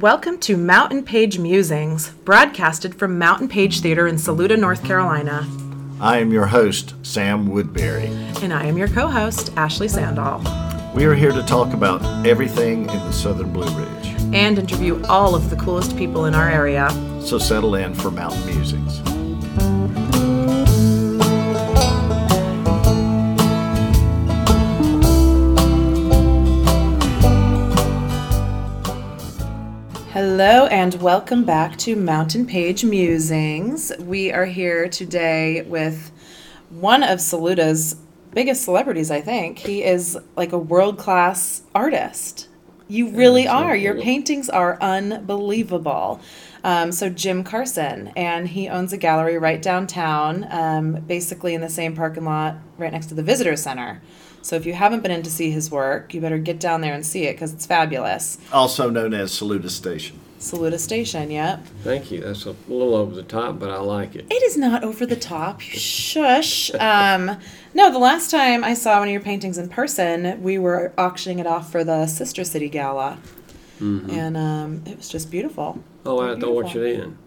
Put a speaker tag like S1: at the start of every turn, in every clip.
S1: Welcome to Mountain Page Musings, broadcasted from Mountain Page Theater in Saluda, North Carolina.
S2: I am your host, Sam Woodbury.
S1: And I am your co host, Ashley Sandall.
S2: We are here to talk about everything in the Southern Blue Ridge.
S1: And interview all of the coolest people in our area.
S2: So settle in for Mountain Musings.
S1: Hello and welcome back to Mountain Page Musings. We are here today with one of Saluda's biggest celebrities, I think. He is like a world class artist. You really are. Your paintings are unbelievable. Um, so, Jim Carson, and he owns a gallery right downtown, um, basically in the same parking lot right next to the visitor center. So, if you haven't been in to see his work, you better get down there and see it because it's fabulous.
S2: Also known as Saluda Station.
S1: Saluda Station, yep.
S3: Thank you. That's a little over the top, but I like it.
S1: It is not over the top. Shush. Um, no, the last time I saw one of your paintings in person, we were auctioning it off for the Sister City Gala. And um, it was just beautiful.
S3: Oh, at the
S1: Beautiful.
S3: Orchard Inn,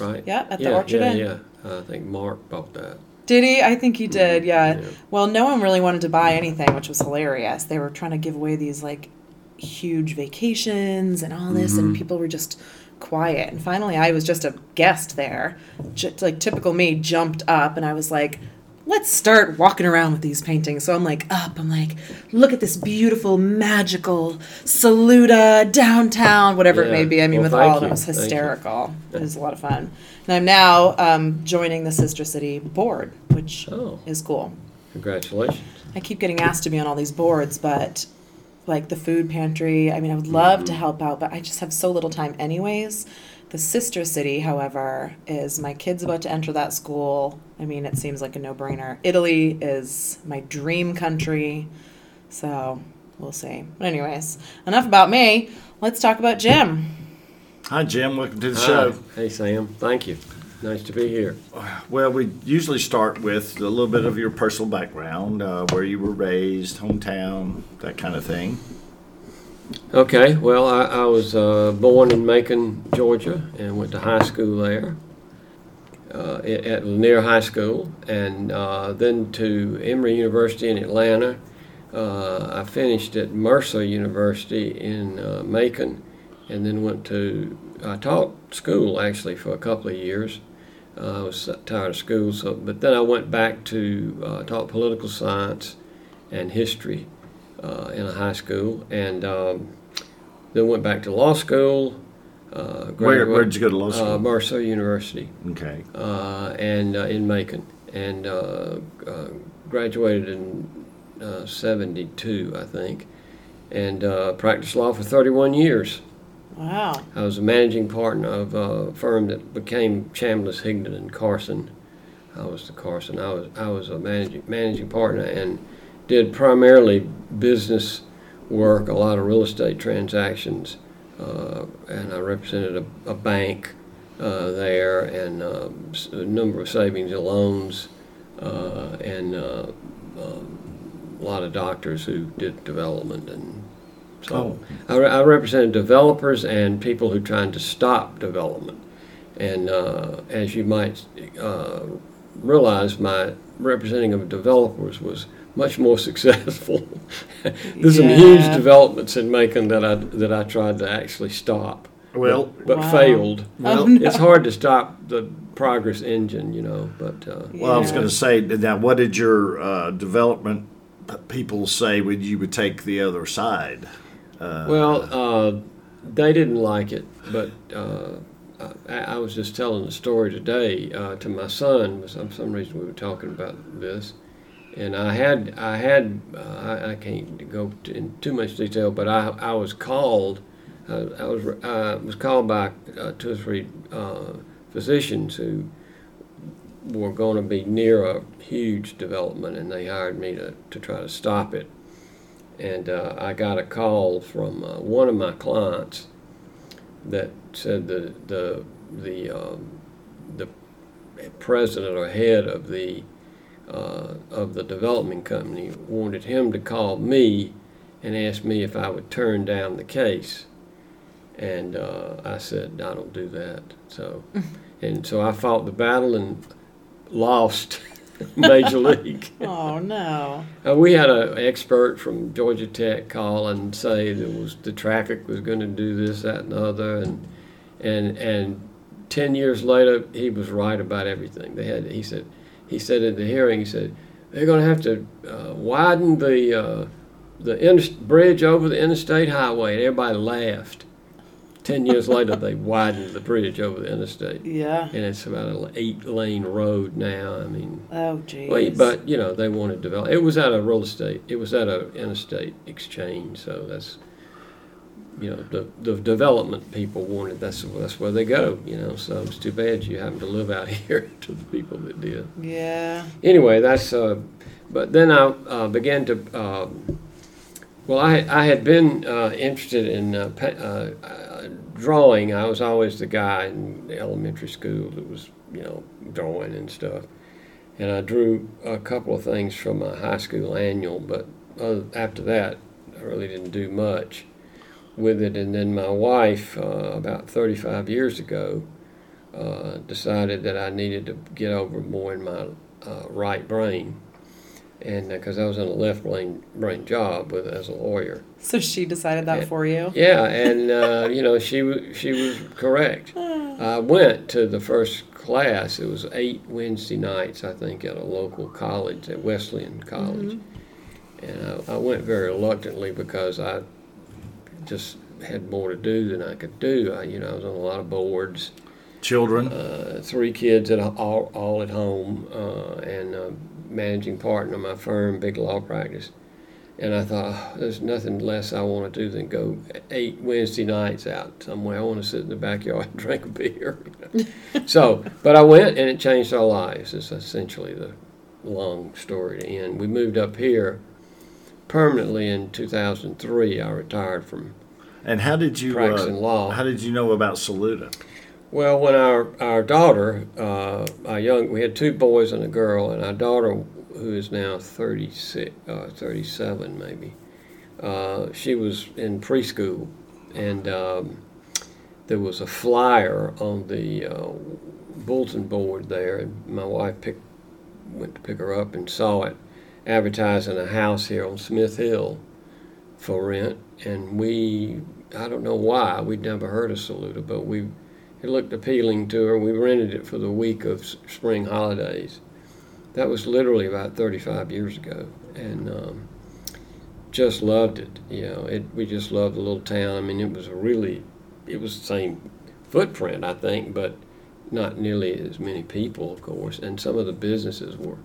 S3: right?
S1: Yeah, at the Orchard
S3: yeah,
S1: Inn.
S3: Yeah, I think Mark bought that.
S1: Did he? I think he did, yeah.
S3: yeah.
S1: Well, no one really wanted to buy anything, which was hilarious. They were trying to give away these like huge vacations and all this, and people were just quiet. And finally, I was just a guest there. just like typical me, jumped up and I was like, let's start walking around with these paintings. So I'm like up, I'm like, look at this beautiful, magical Saluda downtown, whatever it may be. I mean,
S3: Well,
S1: with all of it, it was hysterical. It was a lot of fun. And I'm now um, joining the Sister City board, which
S3: Oh.
S1: is cool.
S3: Congratulations.
S1: I keep getting asked to be on all these boards, but like the food pantry, I mean, I would love
S3: Mm-hmm.
S1: to help out, but I just have so little time, anyways. The sister city, however, is my kid's about to enter that school. I mean, it seems like a no brainer. Italy is my dream country, so we'll see. But, anyways, enough about me. Let's talk about Jim.
S2: Hi, Jim. Welcome to the
S3: Hi.
S2: show.
S3: Hey, Sam. Thank you. Nice to be here.
S2: Well, we usually start with a little bit of your personal background, uh, where you were raised, hometown, that kind of thing.
S3: Okay. Well, I, I was uh, born in Macon, Georgia, and went to high school there. Uh, at, Lanier High School, and uh, then to Emory University in Atlanta. Uh, I finished at Mercer University in uh, Macon, and then went to. I taught school actually for a couple of years. Uh, I was tired of school, so but then I went back to uh, taught political science and history uh, in a high school, and um, then went back to law school. Uh,
S2: Where,
S3: graduate-
S2: where'd you go to law school?
S3: uh, Mercer University
S2: okay.
S3: uh, and uh, in Macon, and uh, uh, graduated in uh, '72, I think, and uh, practiced law for 31 years.
S1: Wow.
S3: I was a managing partner of a firm that became Chambless, Higdon, and Carson. I was the Carson. I was I was a managing managing partner and did primarily business work, a lot of real estate transactions, uh, and I represented a, a bank uh, there and s- a number of savings and loans, uh, and uh, um, a lot of doctors who did development and so I, re- I represented developers and people who trying to stop development. And uh, as you might uh, realize, my representing of developers was much more successful. There's some huge developments in Macon that I that I tried to actually stop.
S2: Well,
S3: but, but
S1: Wow.
S3: failed.
S1: Oh, no.
S3: It's hard to stop the progress engine, you know. But uh,
S2: Well, I was going to say, now, what did your uh, development people say when you would take the other side? Uh,
S3: Well, uh, they didn't like it, but uh, I, I was just telling the story today uh, to my son. For some, reason, we were talking about this, and I had I had uh, I, I can't go in too much detail, but I I was called. Uh, I was uh, was called by two or three physicians who were going to be near a huge development, and they hired me to, to try to stop it and uh, I got a call from uh, one of my clients that said the the the um, the president or head of the uh, of the development company wanted him to call me and ask me if I would turn down the case. And uh, I said, I don't do that. So, and so I fought the battle and lost Major League.
S1: Oh no.
S3: Uh, we had an expert from Georgia Tech call and say that was the traffic was going to do this, that, and the other, and and and ten years later, he was right about everything. They had, he said, he said at the hearing, he said they're going to have to uh, widen the uh, the inter- bridge over the interstate highway, and everybody laughed. Ten years later, they widened the bridge over the interstate,
S1: Yeah.
S3: and it's about an eight-lane road now. I mean,
S1: Oh geez.
S3: but you know they want to develop. It was at a real estate. It was at a interstate exchange. So that's you know the the development people wanted. That's that's where they go. You know. So it's too bad you happen to live out here to the people that did.
S1: Yeah.
S3: Anyway, that's. Uh, but then I uh, began to. Um, well, I I had been uh, interested in uh, pa- uh, uh, drawing. I was always the guy in elementary school that was you know drawing and stuff and I drew a couple of things from my high school annual, but other, after that, I really didn't do much with it. And then my wife, uh, about 35 years ago, uh, decided that I needed to get over more in my uh, right brain, and because I was in a left brain brain job with as a lawyer.
S1: So she decided that
S3: Yeah.
S1: for you.
S3: Yeah, and uh, you know she was she was correct. I went to the first class. It was eight Wednesday nights, I think, at a local college, at Wesleyan College, and I, I went very reluctantly because I just had more to do than I could do. I, you know, I was on a lot of boards
S2: Children.
S3: uh, three kids at all, all at home, uh, and uh, managing partner of my firm, big law practice. And I thought, "Oh, there's nothing less I want to do than go eight Wednesday nights out somewhere. I want to sit in the backyard and drink a beer. so, but I went, and it changed our lives. It's essentially the long story to end. We moved up here permanently in 2003. I retired from
S2: and how did you
S3: practicing
S2: uh,
S3: law.
S2: how did you know about Saluda?
S3: Well, when our our daughter, uh, our young, we had two boys and a girl, and our daughter, who is now 36, uh, 37 maybe, uh, she was in preschool, and um, there was a flyer on the uh, bulletin board there, and my wife picked, went to pick her up and saw it, advertising a house here on Smith Hill for rent, and we, I don't know why, we'd never heard of Saluda, but we it looked appealing to her. We rented it for the week of spring holidays. That was literally about 35 years ago, and um, just loved it. You know, it. We just loved the little town. I mean, it was a really, it was the same footprint, I think, but not nearly as many people, of course. And some of the businesses were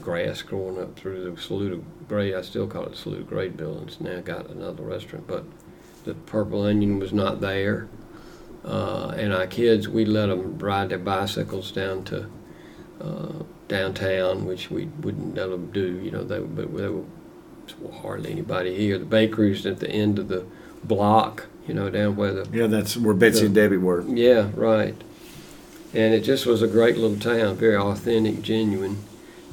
S3: grass growing up through the Saluda Grade. I still call it Saluda Grade buildings. Now got another restaurant, but the Purple Onion was not there. Uh, and our kids, we let them ride their bicycles down to uh, downtown, which we wouldn't let them do. You know, they, but there was hardly anybody here. The bakery's at the end of the block. You know, down where the
S2: Yeah, that's where Betsy
S3: The-
S2: and Debbie were.
S3: yeah, right. And it just was a great little town, very authentic, genuine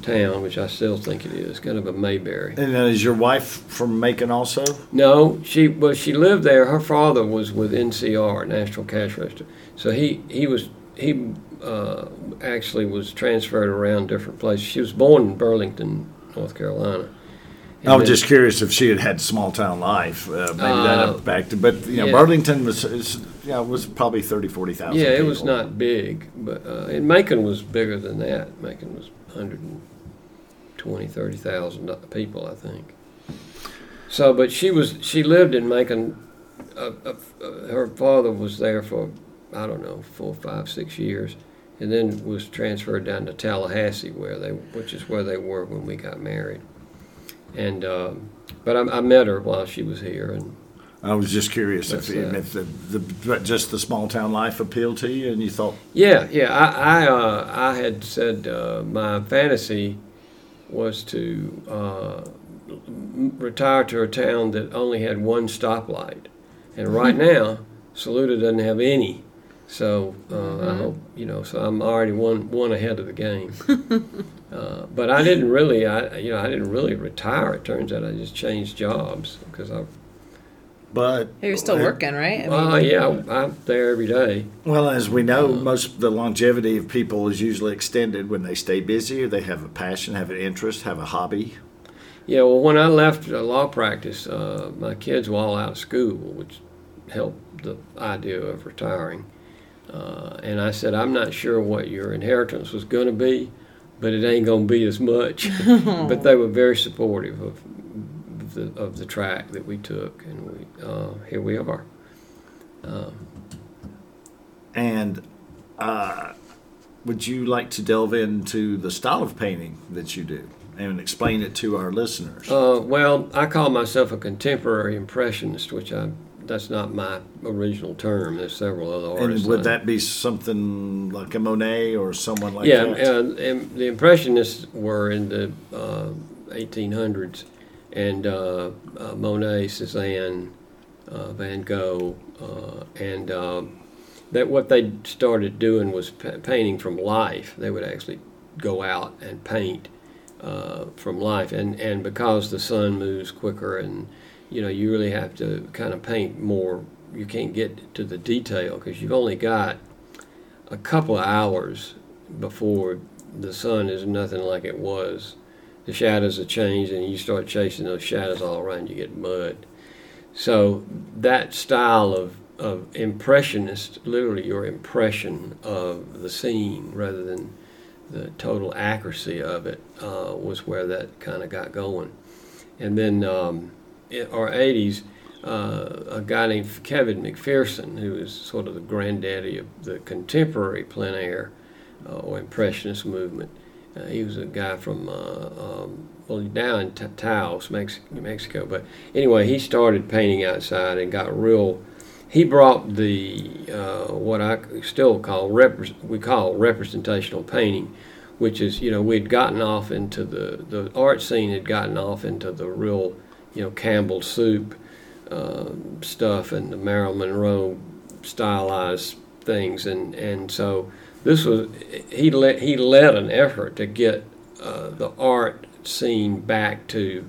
S3: town, which I still think it is, kind of a Mayberry.
S2: And then is your wife from Macon also?
S3: No, she well she lived there. Her father was with NCR, National Cash Register. So he he was he uh, actually was transferred around different places. She was born in Burlington, North Carolina.
S2: I was
S3: then-
S2: just curious if she had had small town life. Uh, maybe that
S3: Uh,
S2: impacted, but you know,
S3: yeah.
S2: Burlington was is, yeah was probably 30, 40,000
S3: Yeah, it was not big, but uh, and Macon was bigger than that. Macon was 120, 30,000 people, I think. So, but she was she lived in Macon. Uh, uh, uh, her father was there for I don't know four, five, six years, and then was transferred down to Tallahassee, where they which is where they were when we got married. And um, but I, I met her while she was here, and
S2: I was just curious if,
S3: uh,
S2: if the, the just the small town life appealed to you, and you thought,
S3: Yeah, yeah. I I, uh, I had said uh, my fantasy was to uh, retire to a town that only had one stoplight, and right now Saluda doesn't have any. So uh, I hope you know. So I'm already one one ahead of the game. uh, but I didn't really, I you know, I didn't really retire. It turns out I just changed jobs because I
S2: But
S1: You're still working, right? I
S3: Well, yeah, I'm there every day.
S2: Well, as we know, most the longevity of people is usually extended when they stay busy or they have a passion, have an interest, have a hobby.
S3: Yeah, well, when I left uh, law practice, uh, my kids were all out of school, which helped the idea of retiring. Uh, and I said, I'm not sure what your inheritance was going to be, but it ain't going to be as much. but they were very supportive of the of the track that we took, and we uh, here we are. Um,
S2: And uh, would you like to delve into the style of painting that you do and explain it to our listeners?
S3: Uh, well, I call myself a contemporary impressionist, which I that's not my original term. There's several other artists.
S2: and would that be something like a Monet or someone like
S3: yeah,
S2: that?
S3: uh, and the Impressionists were in the uh, 1800s, and uh, uh, Monet, Cezanne, uh, Van Gogh, and um that what they started doing was pa- painting from life. They would actually go out and paint uh, from life, and and because the sun moves quicker, and you know you really have to kind of paint more. You can't get to the detail because you've only got a couple of hours before the sun is nothing like it was. The shadows have changed, and you start chasing those shadows all around. You get mud. So that style of of impressionist, literally your impression of the scene rather than the total accuracy of it, uh, was where that kind of got going. And then um, in our 80s, uh, a guy named Kevin Macpherson, who is sort of the granddaddy of the contemporary plein air uh, or impressionist movement. Uh, he was a guy from, uh, um, well, now in Ta- Taos, Mex- New Mexico. But anyway, he started painting outside and got real. He brought the uh, what I still call we call representational painting, which is you know we'd gotten off into the the art scene had gotten off into the real you know Campbell soup um, stuff and the Marilyn Monroe stylized things, and and so this was he let he led an effort to get uh, the art scene back to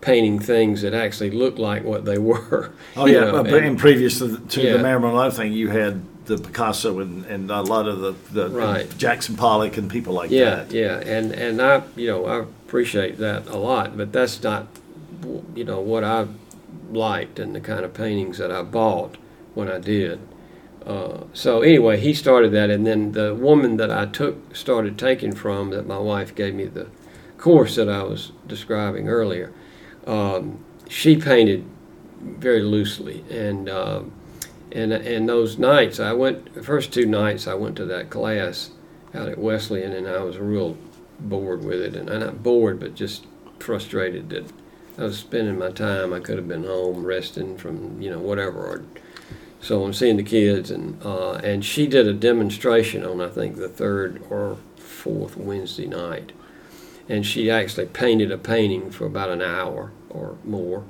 S3: painting things that actually looked like what they were.
S2: oh yeah,
S3: know,
S2: but
S3: and-
S2: and previous to, the, to
S3: Yeah.
S2: the Marilyn Monroe thing, you had the Picasso and, and a lot of the, the
S3: Right.
S2: Jackson Pollock and people like
S3: yeah,
S2: that.
S3: yeah, and and I you know I appreciate that a lot, but that's not you know what I liked and the kind of paintings that I bought when I did. Uh, so anyway, he started that, and then the woman that I took started taking from that my wife gave me the course that I was describing earlier. Um, she painted very loosely, and um, and and those nights I went the first two nights I went to that class out at Wesleyan, and I was real bored with it, and I'm not bored, but just frustrated that I was spending my time. I could have been home resting from you know whatever, or so I'm seeing the kids, and uh, and she did a demonstration on I think the third or fourth Wednesday night, and she actually painted a painting for about an hour or more,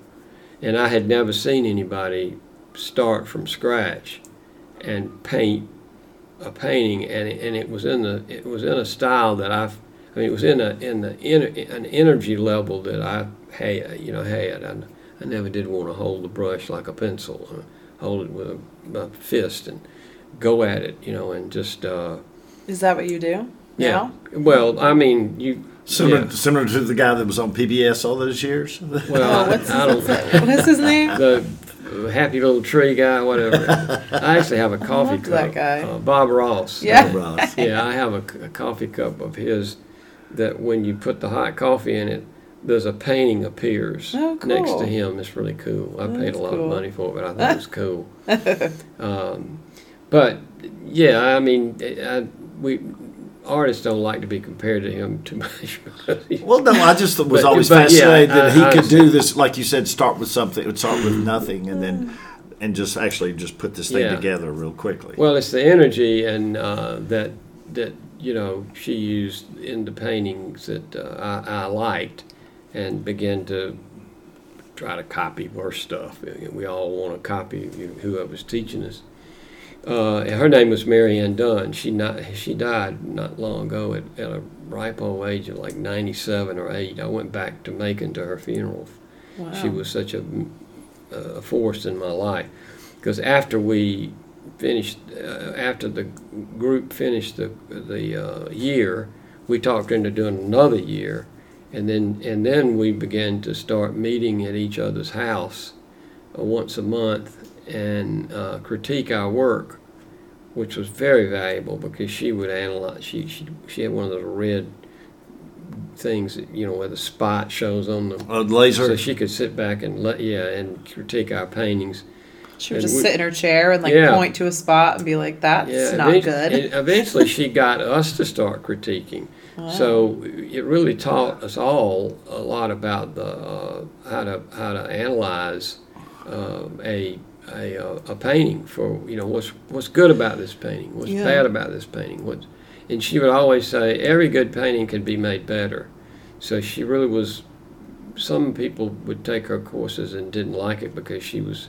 S3: and I had never seen anybody start from scratch and paint a painting, and it, and it was in the it was in a style that I, I mean, it was in a in the in, an energy level that I had you know had. I, I never did want to hold the brush like a pencil, hold it with a, a fist and go at it, you know, and just uh,
S1: Is that what you do?
S3: yeah.
S1: now?
S3: Well, I mean, you
S2: Similar,
S3: Yeah.
S2: similar to the guy that was on PBS all those years.
S3: well,
S1: Oh, what's,
S3: I, I don't.
S1: what's his name?
S3: the happy little tree guy, whatever. I actually have a coffee
S1: loved
S3: cup.
S1: that guy.
S3: Uh, Bob Ross.
S1: Yeah.
S2: Ross.
S3: yeah, I have a, a coffee cup of his that when you put the hot coffee in it, there's a painting appears
S1: Oh,
S3: next to him. It's really cool. I paid a lot
S1: cool.
S3: of money for it, but I thought it was cool. um, but yeah, I mean, I, we artists don't like to be compared to him too much.
S2: Well, no, I just was
S3: But-
S2: always
S3: but, yeah,
S2: fascinated that
S3: I-
S2: he
S3: I
S2: could do this, like you said, start with something, would start with nothing, and then and just actually just put this thing
S3: Yeah.
S2: together real quickly.
S3: Well, it's the energy and uh, that that you know she used in the paintings that uh, I, I liked, and begin to try to copy her stuff. We all want to copy whoever's teaching us. Uh, her name was Mary Ann Dunn. She not she died not long ago at, at a ripe old age of like ninety seven or eight. I went back to Macon to her funeral.
S1: Wow.
S3: She was such a a force in my life. Because after we finished, uh, after the group finished the the uh, year, we talked into doing another year, and then and then we began to start meeting at each other's house uh, once a month and uh, critique our work, which was very valuable because she would analyze. She she she had one of those red things, that, you know, where the spot shows on the.
S2: A laser.
S3: So she could sit back and let yeah and critique our paintings.
S1: She would
S3: And
S1: just
S3: we-
S1: sit in her chair and like
S3: Yeah.
S1: point to a spot and be like, "That's
S3: Yeah,
S1: not good."
S3: and eventually, she got us to start critiquing. So it really taught us all a lot about the uh, how to how to analyze uh, a a, uh, a painting for you know what's what's good about this painting, what's
S1: Yeah.
S3: bad about this painting, what's and she would always say every good painting can be made better. So she really was. Some people would take her courses and didn't like it because she was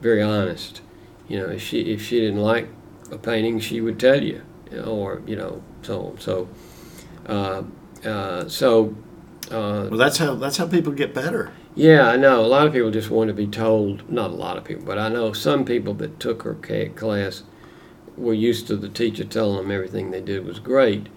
S3: very honest. You know, if she if she didn't like a painting, she would tell you, you know, or you know, so on. So, so uh,
S2: well, that's how that's how people get better.
S3: yeah, I know. A lot of people just want to be told. Not a lot of people, but I know some people that took her ca- class were used to the teacher telling them everything they did was great,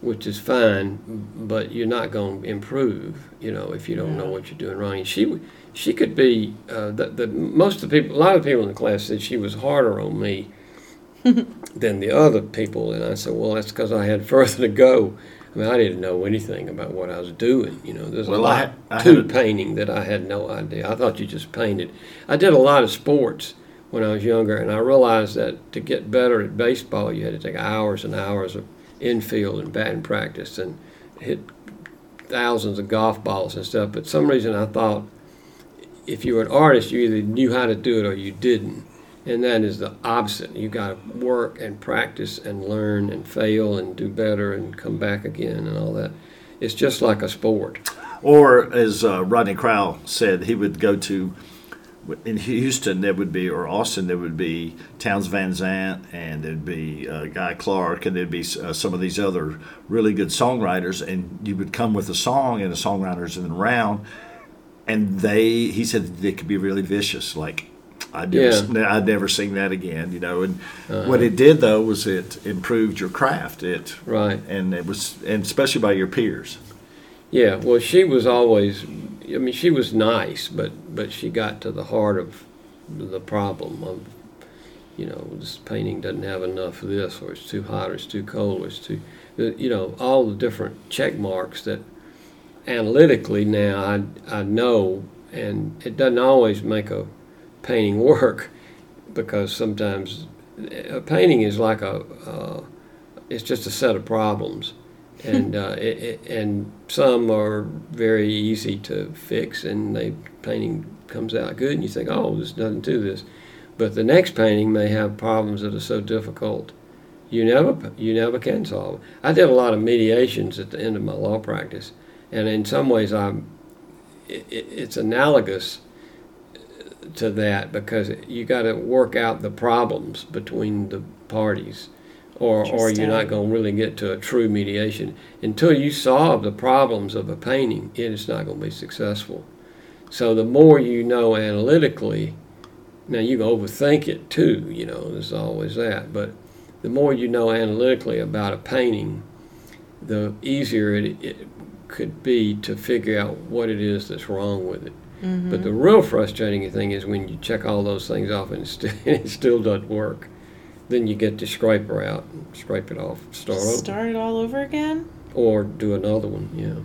S3: which is fine. But you're not going to improve, you know, if you don't know what you're doing wrong. And she, she could be. Uh, the, the most of the people, a lot of people in the class said she was harder on me than the other people, and I said, well, that's because I had further to go. I mean, I didn't know anything about what I was doing. You know, there's
S2: Well,
S3: a lot
S2: I
S3: to
S2: a-
S3: painting that I had no idea. I thought you just painted. I did a lot of sports when I was younger, and I realized that to get better at baseball, you had to take hours and hours of infield and batting practice and hit thousands of golf balls and stuff. But some reason I thought if you were an artist, you either knew how to do it or you didn't. And that is the opposite. You got to work and practice and learn and fail and do better and come back again and all that. It's just like a sport.
S2: Or as uh, Rodney Crowell said, he would go to in Houston there would be or Austin there would be Townes Van Zandt and there'd be uh, Guy Clark and there'd be uh, some of these other really good songwriters and you would come with a song and the songwriters in the round and they he said they could be really vicious like I'd never,
S3: Yeah.
S2: I'd never sing that again you know and
S3: Uh-huh.
S2: what it did though was it improved your craft it
S3: Right.
S2: and it was and especially by your peers
S3: Yeah, well, she was always, I mean, she was nice, but, but she got to the heart of the problem of, you know, this painting doesn't have enough of this, or it's too hot, or it's too cold, or it's too, you know, all the different check marks that analytically now I, I know, and it doesn't always make a painting work because sometimes a painting is like a, uh, it's just a set of problems and uh, it, it, and some are very easy to fix, and the painting comes out good, and you think, oh, there's nothing to this. But the next painting may have problems that are so difficult, you never you never can solve. I did a lot of mediations at the end of my law practice, and in some ways, I'm it, it, it's analogous to that because you got to work out the problems between the parties or, or you're not going to really get to a true mediation. Until you solve the problems of a painting, it is not going to be successful. So the more you know analytically, now you can overthink it too, you know, there's always that, but the more you know analytically about a painting, the easier it, it could be to figure out what it is that's wrong with it. But the real frustrating thing is when you check all those things off and it still, it still doesn't work. Then you get the scraper out and scrape it off, start over,
S1: Start it all over again.
S3: or do another one. Yeah.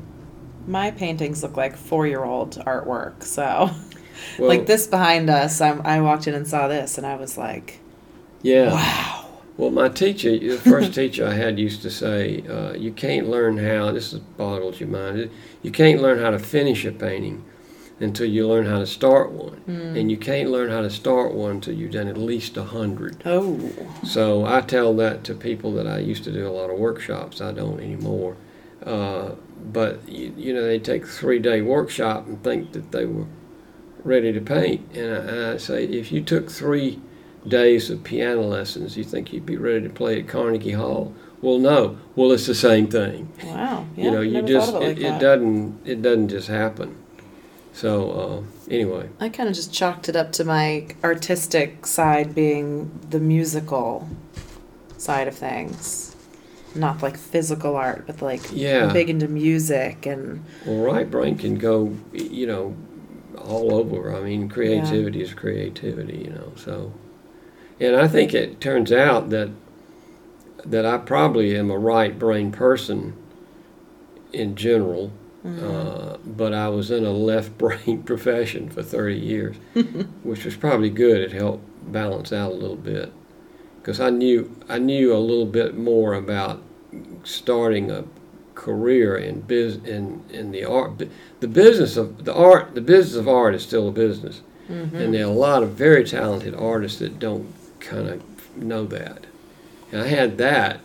S1: My paintings look like four-year-old artwork. So,
S3: Well,
S1: like this behind us, I, I walked in and saw this, and I was like,
S3: Yeah.
S1: "Wow."
S3: Well, my teacher, the first teacher I had, used to say, uh, "You can't learn how." This is boggles your mind. You can't learn how to finish a painting until you learn how to start one, and you can't learn how to start one until you've done at least a hundred.
S1: Oh,
S3: So I tell that to people that I used to do a lot of workshops. I don't anymore. Uh, but you, you know, they take a three-day workshop and think that they were ready to paint. And I, and I say, if you took three days of piano lessons, you think you'd be ready to play at Carnegie Hall? Well, no. Well, it's the same thing.
S1: wow. Yeah,
S3: you know, you just
S1: it, like
S3: it doesn't it doesn't just happen. So uh, anyway,
S1: I kind of just chalked it up to my artistic side being the musical side of things. Not like physical art, but like
S3: Yeah.
S1: I'm big into music and
S3: well, right brain can go, you know, all over. I mean, creativity is creativity, you know. So, and I think it turns out that that I probably am a right brain person in general. Uh, but I was in a left brain profession for 30 years, which was probably good. It helped balance out a little bit. Because I knew I knew a little bit more about starting a career in biz in in the art the business of the art the business of art is still a business. And there are a lot of very talented artists that don't kind of know that. And I had that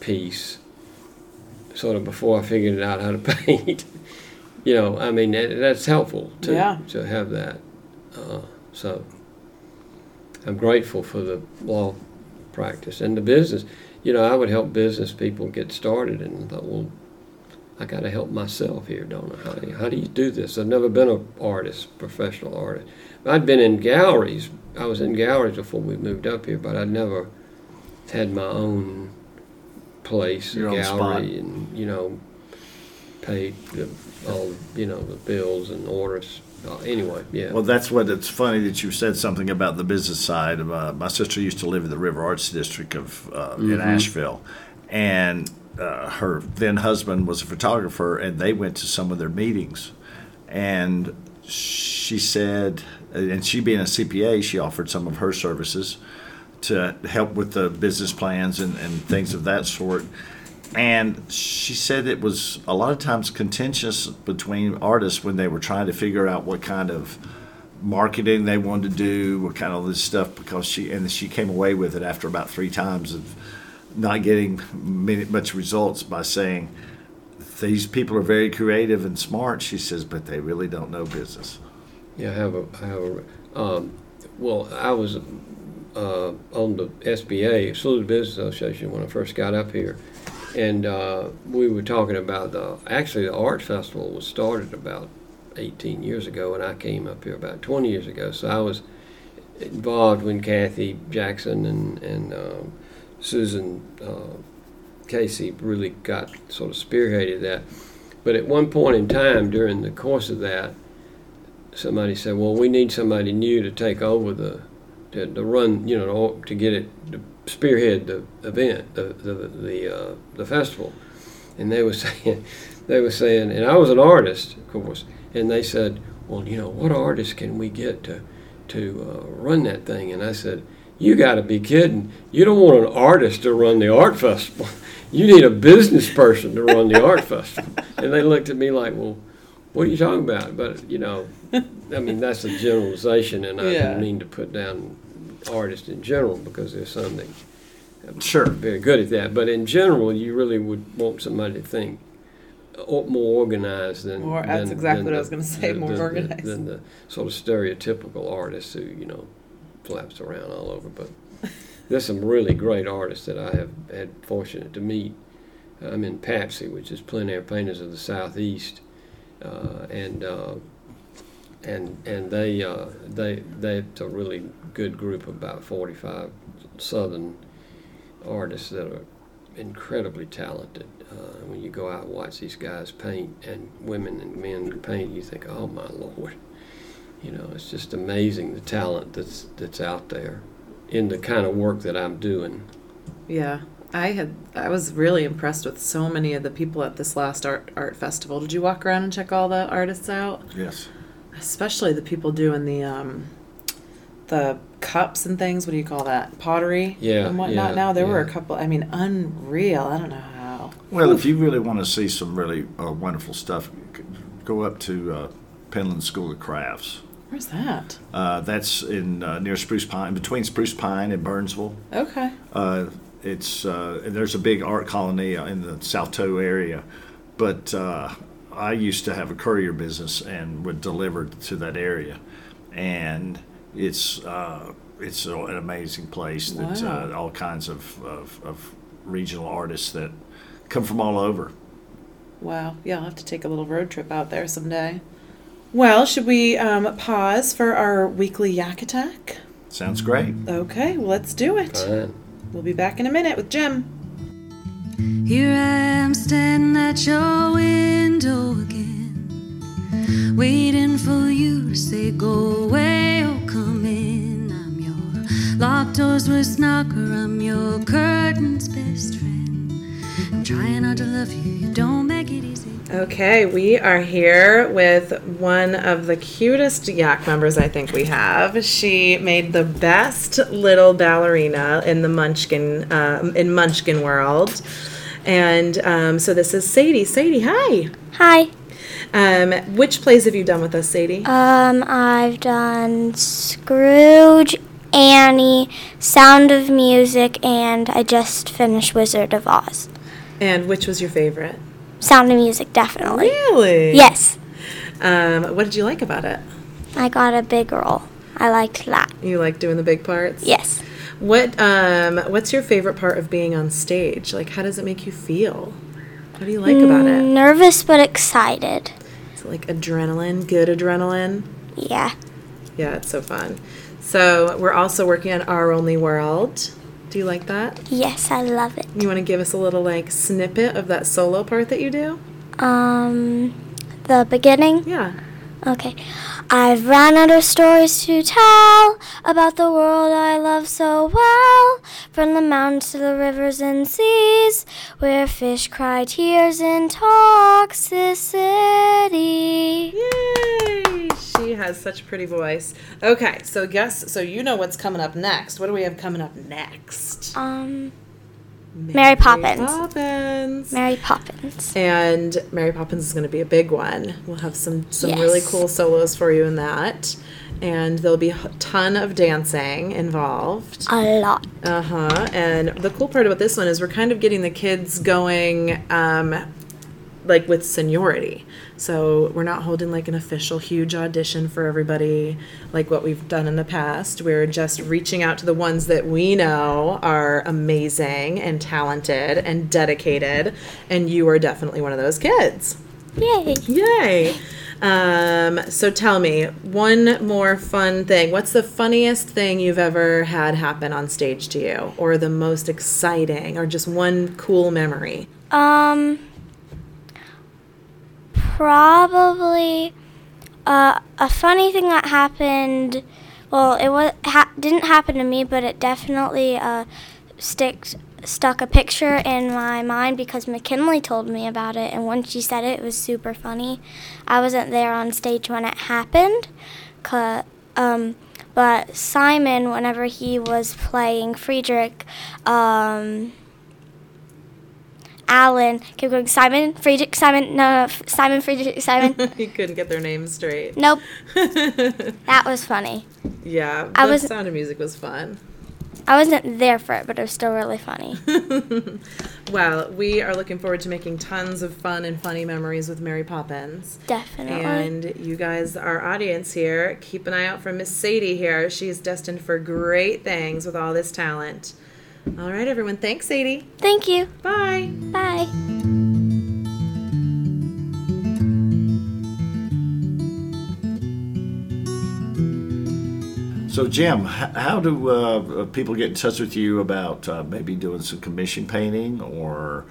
S3: piece sort of before I figured out how to paint you know I mean that, that's helpful to
S1: Yeah.
S3: to have that uh, so I'm grateful for the law practice and the business you know, I would help business people get started, and I thought, well, I got to help myself here, don't I? How do, you, how do you do this? I've never been an artist, professional artist. I'd been in galleries. I was in galleries before we moved up here, but I'd never had my own place, a
S2: Your
S3: gallery, and you know, paid the, all you know the bills and orders. Uh, anyway, yeah.
S2: Well, that's what it's funny that you said something about the business side. Uh, my sister used to live in the River Arts District of uh, in Asheville, and uh, her then husband was a photographer, and they went to some of their meetings, and she said, and she being a CPA, she offered some of her services to help with the business plans and, and things of that sort. And she said it was a lot of times contentious between artists when they were trying to figure out what kind of marketing they wanted to do, what kind of this stuff, because she and she came away with it after about three times of not getting many, much results by saying these people are very creative and smart. She says, but they really don't know business.
S3: Yeah, I have a, I have a, um, well, I was uh, on the SBA, Saluda Business Association, when I first got up here, and uh, we were talking about the, actually the art festival was started about 18 years ago, and I came up here about 20 years ago, so I was involved when Kathy Jackson and, and um, Susan uh, Casey really got sort of spearheaded that. But at one point in time during the course of that, somebody said, "Well, we need somebody new to take over the, to, to run, you know, to, get it, to spearhead the event, the the the, uh, the festival." And they were saying, they were saying, and I was an artist, of course, and they said, "Well, you know, what artist can we get to to uh, run that thing?" And I said, "You got to be kidding! You don't want an artist to run the art festival." You need a business person to run the art festival. And they looked at me like, well, what are you talking about? But, you know, I mean, that's a generalization, and I
S1: Yeah.
S3: didn't mean to put down artists in general because there's some that are
S2: Sure.
S3: very good at that. But in general, you really would want somebody to think more organized than.
S1: More- that's
S3: than-
S1: exactly
S3: than
S1: what I was gonna say,
S3: than-
S1: more
S3: than-
S1: organized.
S3: Than the sort of stereotypical artist who, you know, flaps around all over. But there's some really great artists that I have had fortunate to meet. I'm in PAPSI, which is Plein Air Painters of the Southeast, uh, and uh, and and they uh, they they're a really good group of about 45 Southern artists that are incredibly talented. Uh, when you go out and watch these guys paint, and women and men paint, you think, oh my lord, you know, it's just amazing the talent that's that's out there in the kind of work that I'm doing.
S1: Yeah, I had. I was really impressed with so many of the people at this last art art festival. Did you walk around and check all the artists out?
S2: Yes.
S1: Especially the people doing the um, the cups and things. What do you call that? Pottery.
S3: Yeah,
S1: and whatnot.
S3: yeah,
S1: now there were a couple. I mean, unreal. I don't know how.
S2: Well, if you really want to see some really uh, wonderful stuff, go up to uh, Penland School of Crafts.
S1: Where's that?
S2: Uh, that's in uh, near Spruce Pine, between Spruce Pine and Burnsville.
S1: Okay.
S2: Uh, it's uh, there's a big art colony in the South Toe area, but uh, I used to have a courier business and would deliver to that area, and it's uh, it's an amazing place that uh, all kinds of, of, of regional artists that come from all over.
S1: Wow. Yeah, I'll have to take a little road trip out there someday. Well, should we um, pause for our weekly yak attack?
S2: Sounds great.
S1: Okay, well, let's do it.
S3: Fine.
S1: We'll be back in a minute with Jim.
S4: Here I am standing at your window again, waiting for you to say, Go away or come in. I'm your locked doors worst knocker, I'm your curtain's best friend. I'm trying not to love you, you don't.
S1: Okay, we are here with one of the cutest Yak members I think we have. She made the best little ballerina in the Munchkin um, in Munchkin world, and um, so this is Sadie. Sadie, hi.
S5: Hi.
S1: Um, which plays have you done with us, Sadie?
S5: Um, I've done Scrooge, Annie, Sound of Music, and I just finished Wizard of Oz.
S1: And which was your favorite?
S5: Sound of Music, definitely.
S1: Really?
S5: Yes.
S1: Um, what did you like about it?
S5: I got a big role. I liked that.
S1: You like doing the big parts?
S5: Yes.
S1: What um, What's your favorite part of being on stage? Like, how does it make you feel? What do you like about it?
S5: Nervous but excited.
S1: Is it like adrenaline? Good adrenaline?
S5: Yeah.
S1: Yeah, it's so fun. So we're also working on Our Only World. Do you like that?
S5: Yes, I love it.
S1: You want to give us a little like snippet of that solo part that you do?
S5: Um, the beginning?
S1: Yeah.
S5: Okay. I've run out of stories to tell about the world I love so well. From the mountains to the rivers and seas, where fish cry tears in toxicity.
S1: Yay! She has such a pretty voice. Okay, so guess so you know what's coming up next. What do we have coming up next?
S5: Um, Mary Poppins.
S1: Mary Poppins.
S5: Mary Poppins.
S1: And Mary Poppins is going to be a big one. We'll have some some
S5: Yes.
S1: really cool solos for you in that, and there'll be a ton of dancing involved.
S5: A lot.
S1: Uh huh. And the cool part about this one is we're kind of getting the kids going, um, like with seniority. So we're not holding like an official huge audition for everybody, like what we've done in the past. We're just reaching out to the ones that we know are amazing and talented and dedicated, and you are definitely one of those kids.
S5: Yay.
S1: Yay! Um, so tell me one more fun thing. What's the funniest thing you've ever had happen on stage to you, or the most exciting, or just one cool memory?
S5: Um, probably uh, a funny thing that happened. Well, it was ha- didn't happen to me, but it definitely uh, sticked stuck a picture in my mind because McKinley told me about it, and when she said it, it was super funny. I wasn't there on stage when it happened, um, but Simon, whenever he was playing Friedrich, um, Alan kept going Simon, Friedrich, Simon, no, no, Simon, Friedrich, Simon.
S1: you couldn't get their names straight.
S5: nope, that was funny.
S1: Yeah,
S5: I
S1: the
S5: was-
S1: Sound of Music was fun.
S5: I wasn't there for it, but it was still really funny.
S1: Well, we are looking forward to making tons of fun and funny memories with Mary Poppins.
S5: Definitely.
S1: And you guys, our audience here, keep an eye out for Miss Sadie here. She's destined for great things with all this talent. All right, everyone. Thanks, Sadie.
S5: Thank you.
S1: Bye.
S5: Bye.
S2: So, Jim, how do uh, people get in touch with you about uh, maybe doing some commission painting, or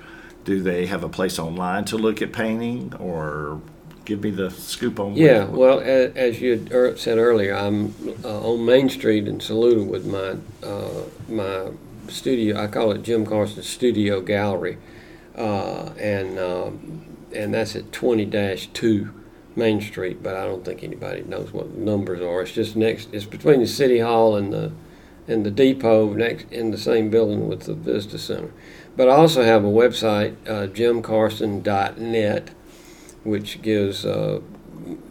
S2: do they have a place online to look at painting, or give me the scoop on? what-
S3: Yeah, well, a- as you said earlier, I'm uh, on Main Street in Saluda with my uh, my studio. I call it Jim Carson Studio Gallery, uh, and um, and that's at twenty two Main Street. But I don't think anybody knows what the numbers are. It's just next. It's between the City Hall and the and the depot next in the same building with the Vista Center. But I also have a website, uh, jimcarson.net, which gives uh,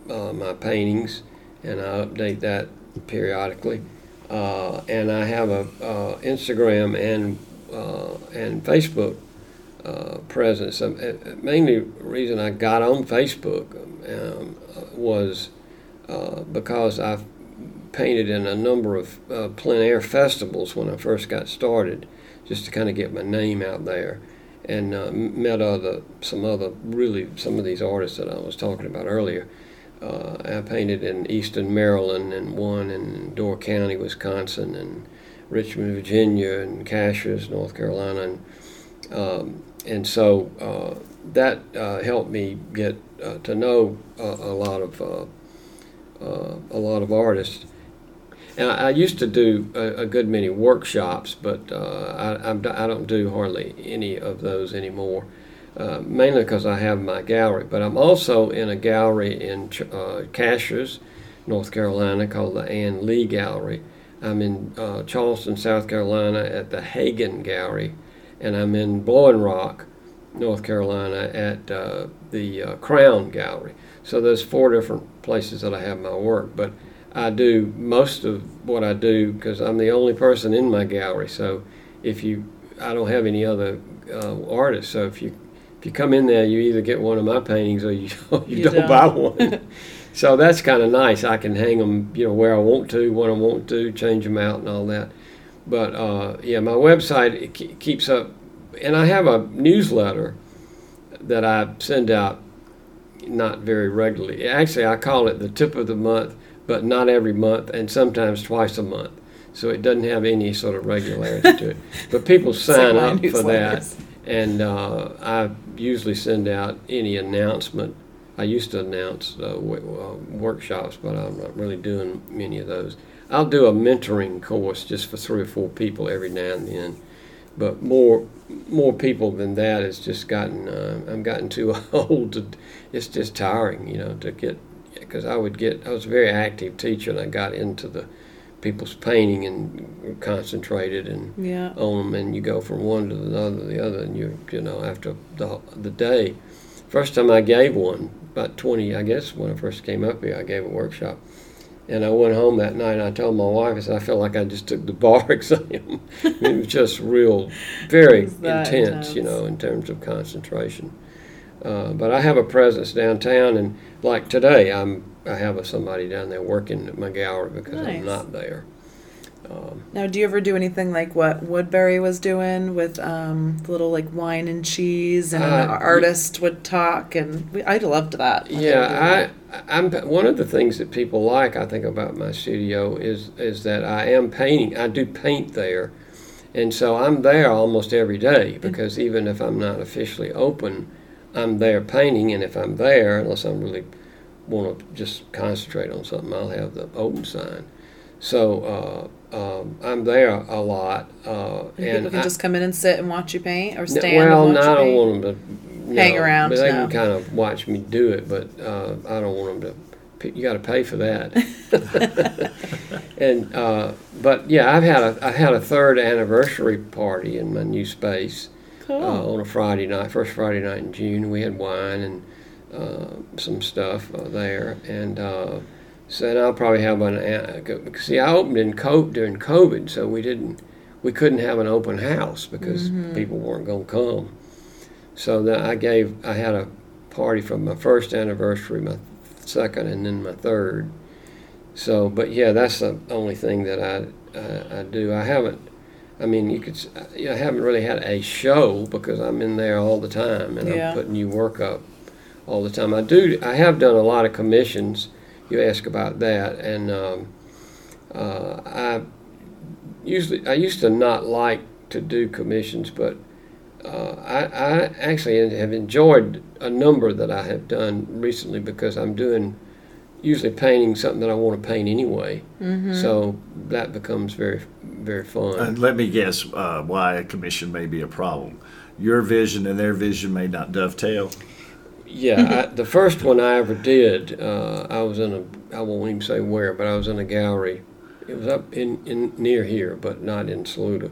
S3: uh, my paintings, and I update that periodically. Uh, and I have a uh, Instagram and uh, and Facebook uh, presence. Um, mainly, reason I got on Facebook um, uh, was uh, because I've painted in a number of uh, plein air festivals when I first got started, just to kind of get my name out there, and met other some other really some of these artists that I was talking about earlier. Uh, I painted in Eastern Maryland, and one in Door County, Wisconsin, and Richmond, Virginia, and Cashiers, North Carolina, and um, and so uh, that uh, helped me get uh, to know a, a lot of uh, uh, a lot of artists. And I, I used to do a, a good many workshops, but uh, I, I'm, I don't do hardly any of those anymore. Uh, mainly because I have my gallery, but I'm also in a gallery in uh, Cashiers, North Carolina, called the Ann Lee Gallery. I'm in uh, Charleston, South Carolina, at the Hagan Gallery, and I'm in Blowing Rock, North Carolina, at uh, the uh, Crown Gallery. So there's four different places that I have my work, but I do most of what I do because I'm the only person in my gallery. So if you, I don't have any other uh, artists. So if you if you come in there, you either get one of my paintings or you you,
S1: You
S3: don't,
S1: don't.
S3: buy one. so that's kind of nice. I can hang them, you know, where I want to, when I want to, change them out and all that. But uh, yeah, my website it ke- keeps up, and I have a newsletter that I send out not very regularly. Actually, I call it the tip of the month, but not every month, and sometimes twice a month. So it doesn't have any sort of regularity to it. But people sign up for that. And uh, I usually send out any announcement. I used to announce uh, w- uh, workshops, but I'm not really doing many of those. I'll do a mentoring course just for three or four people every now and then, but more more people than that has just gotten uh, I'm gotten too old to. It's just tiring, you know, to get because I would get I was a very active teacher and I got into the people's painting and concentrated and
S1: Yeah.
S3: on them, and you go from one to the other, the other, and you you know after the the day. First time I gave one, about twenty, I guess when I first came up here, I gave a workshop, and I went home that night and I told my wife, I said I felt like I just took the bar exam. it was just real, very
S1: that
S3: intense, you know, in terms of concentration. Uh, but I have a presence downtown, and like today, I'm I have a, somebody down there working at my gallery because
S1: Nice.
S3: I'm not there. Um,
S1: Now, do you ever do anything like what Woodbury was doing with um, the little like wine and cheese, and
S3: Uh,
S1: an artist would talk, and we, I loved that. were
S3: Yeah, I, I'm one of the things that people like. I think about my studio is is that I am painting. I do paint there, and so I'm there almost every day because even if I'm not officially open, I'm there painting. And if I'm there, unless I'm really want to just concentrate on something, I'll have the open sign. So uh, um, I'm there a lot, uh,
S1: And
S3: and
S1: people can
S3: I-
S1: just come in and sit and watch you paint, or stand
S3: well,
S1: and
S3: no,
S1: watch
S3: I don't want them to
S1: Hang
S3: no,
S1: around,
S3: But they
S1: no.
S3: can kind of watch me do it, but uh, I don't want them to. You got to pay for that. and uh, but yeah, I've had a I had a third anniversary party in my new space
S1: Cool.
S3: uh, on a Friday night, first Friday night in June. We had wine and uh, some stuff uh, there, and uh, so then I'll probably have an. go- See, I opened in co- during COVID, so we didn't, we couldn't have an open house because people weren't going to come. So then I gave, I had a party for my first anniversary, my second, and then my third. So, but yeah, that's the only thing that I I, I do. I haven't. I mean, you could. s- I haven't really had a show because I'm in there all the time and
S1: Yeah.
S3: I'm putting new work up all the time. I do. I have done a lot of commissions. You ask about that, and um, uh, I usually I used to not like to do commissions, but uh, I, I actually have enjoyed a number that I have done recently because I'm doing usually painting something that I want to paint anyway.
S1: Mm-hmm.
S3: So that becomes very very fun.
S2: And let me guess uh, why a commission may be a problem. Your vision and their vision may not dovetail.
S3: Yeah, I, the first one I ever did, uh, I was in a, I won't even say where, but I was in a gallery. It was up in, in near here, but not in Saluda.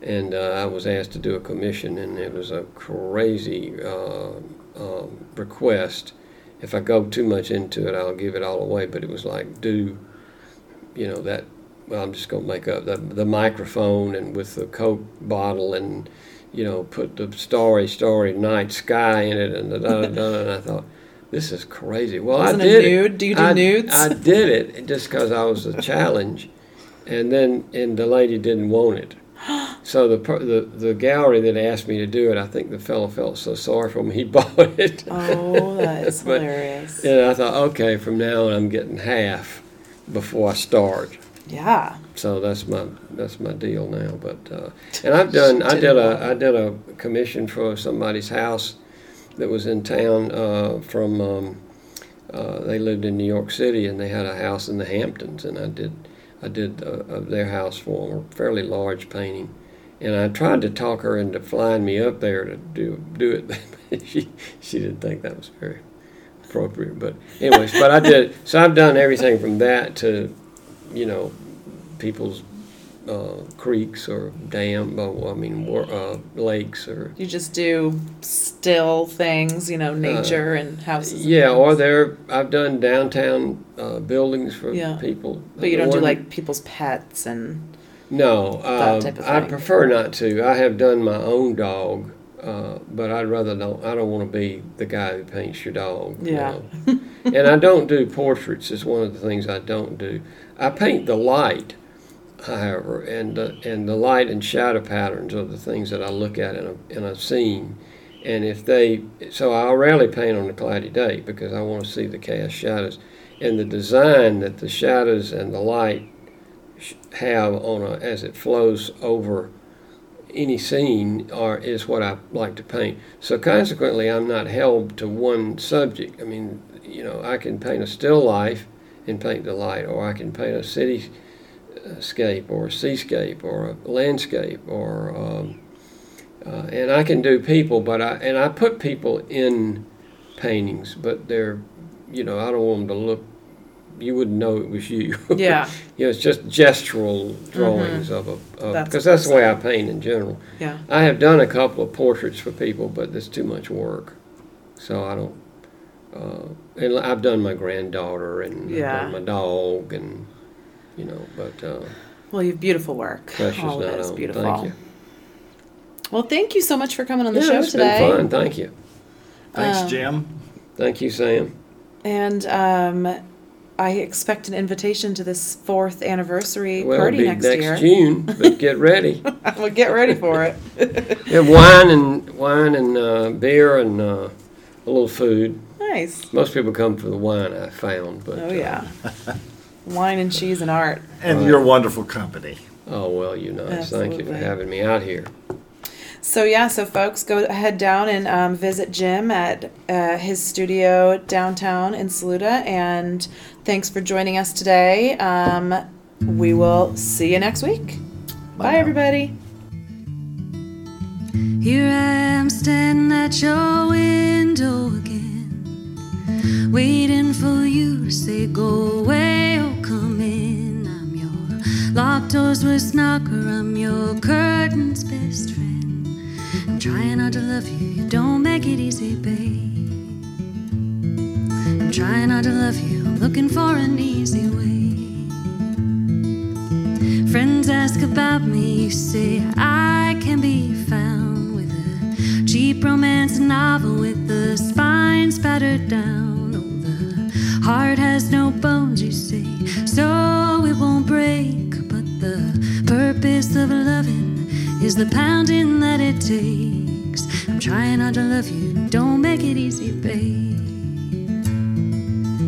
S3: And uh, I was asked to do a commission, and it was a crazy uh, um, request. If I go too much into it, I'll give it all away. But it was like, do, you know, that, well, I'm just going to make up the, the microphone and with the Coke bottle and you know, put the starry, starry night sky in it, and da da da. da and I thought, this is crazy. Well,
S1: Wasn't
S3: I
S1: it
S3: did
S1: nude? Do you do
S3: I,
S1: nudes?
S3: I did it just because I was a challenge, and then and the lady didn't want it. So the, the the gallery that asked me to do it, I think the fellow felt so sorry for me, he bought it.
S1: Oh, that is
S3: But-
S1: hilarious.
S3: And I thought, okay, from now on, I'm getting half before I start.
S1: Yeah.
S3: So that's my that's my deal now. But uh, and I've done I did a I did a commission for somebody's house that was in town uh, from um, uh, they lived in New York City and they had a house in the Hamptons and I did I did uh, their house for them a fairly large painting. And I tried to talk her into flying me up there to do do it. she she didn't think that was very appropriate. But anyways, but I did. So I've done everything from that to, you know, people's uh, creeks or dam. Uh, I mean, uh, lakes or
S1: You just do still things, you know, nature and houses. and
S3: Uh, yeah, or there. I've done downtown uh, buildings for
S1: Yeah.
S3: people.
S1: But you don't do like people's pets and.
S3: No, uh,
S1: type of
S3: I prefer not to. I have done my own dog, uh, but I'd rather don't. I don't want to be the guy who paints your dog. you
S1: Yeah.
S3: know. and I don't do portraits. It's one of the things I don't do. I paint the light, however, and the, and the light and shadow patterns are the things that I look at in a in a scene. And if they, so I rarely paint on a cloudy day because I want to see the cast shadows, and the design that the shadows and the light have on a as it flows over any scene are is what I like to paint. So consequently, I'm not held to one subject. I mean, you know, I can paint a still life and paint the light, or I can paint a cityscape or a seascape or a landscape, or um, uh, and I can do people, but I and I put people in paintings, but they're, you know, I don't want them to look. You wouldn't know it was you.
S1: Yeah.
S3: you know, it's just gestural drawings of a
S1: Mm-hmm. That's
S3: because that's the way I paint in general.
S1: Yeah.
S3: I have done a couple of portraits for people, but it's too much work, so I don't. Uh, and I've done my granddaughter and
S1: Yeah.
S3: my dog and you know, but uh,
S1: Well, you have beautiful work.
S3: precious
S1: All of
S3: not
S1: it is
S3: on.
S1: beautiful.
S3: Thank you.
S1: Well, thank you so much for coming on the
S3: yeah,
S1: show
S3: it's
S1: today.
S3: been fun. Thank you.
S2: Thanks,
S1: Um,
S2: Jim.
S3: Thank you, Sam.
S1: And um, I expect an invitation to this fourth anniversary
S3: Well,
S1: party
S3: it'll be
S1: next,
S3: next
S1: year.
S3: June, but get ready.
S1: well, get ready for it.
S3: Yeah, wine and wine and uh, beer and uh, a little food.
S1: nice.
S3: Most people come for the wine. I found, but
S1: Oh
S3: uh,
S1: yeah. Wine and cheese and art.
S2: And your wonderful company.
S3: oh well, you nice. Thank you for
S1: Absolutely.
S3: having me out here.
S1: So yeah, so folks, go head down and um, visit Jim at uh, his studio downtown in Saluda. And thanks for joining us today. Um, we will see you next week. Bye,
S2: now.
S1: everybody.
S4: Here I am standing at your window again, waiting for you to say, Go away, doors worst knocker, I'm your curtain's best friend. I'm trying not to love you, you don't make it easy, babe. I'm trying not to love you, I'm looking for an easy way. Friends ask about me, you say I can be found with a cheap romance novel with the spine spattered down. Oh, the heart has no bones, you say, so purpose of loving is the pounding that it takes. I'm trying not to love you, don't make it easy, babe.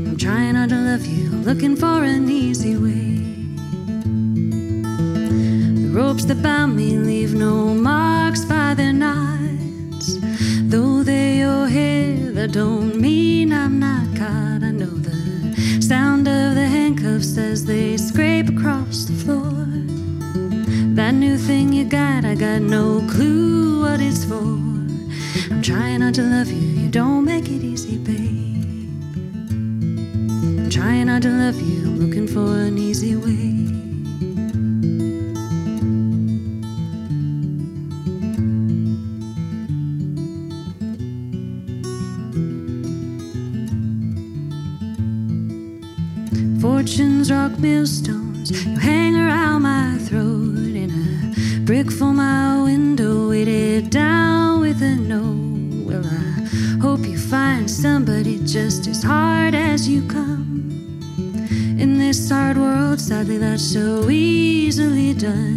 S4: I'm trying not to love you, looking for an easy way. The ropes that bound me leave no marks by their knots. Though they're your hair, that don't mean I'm not caught. I know the sound of the handcuffs as they That new thing you got, I got no clue what it's for. I'm trying not to love you, you don't make it easy, babe. I'm trying not to love you, I'm looking for an easy way. Fortune's rock millstones you hang That's so easily done.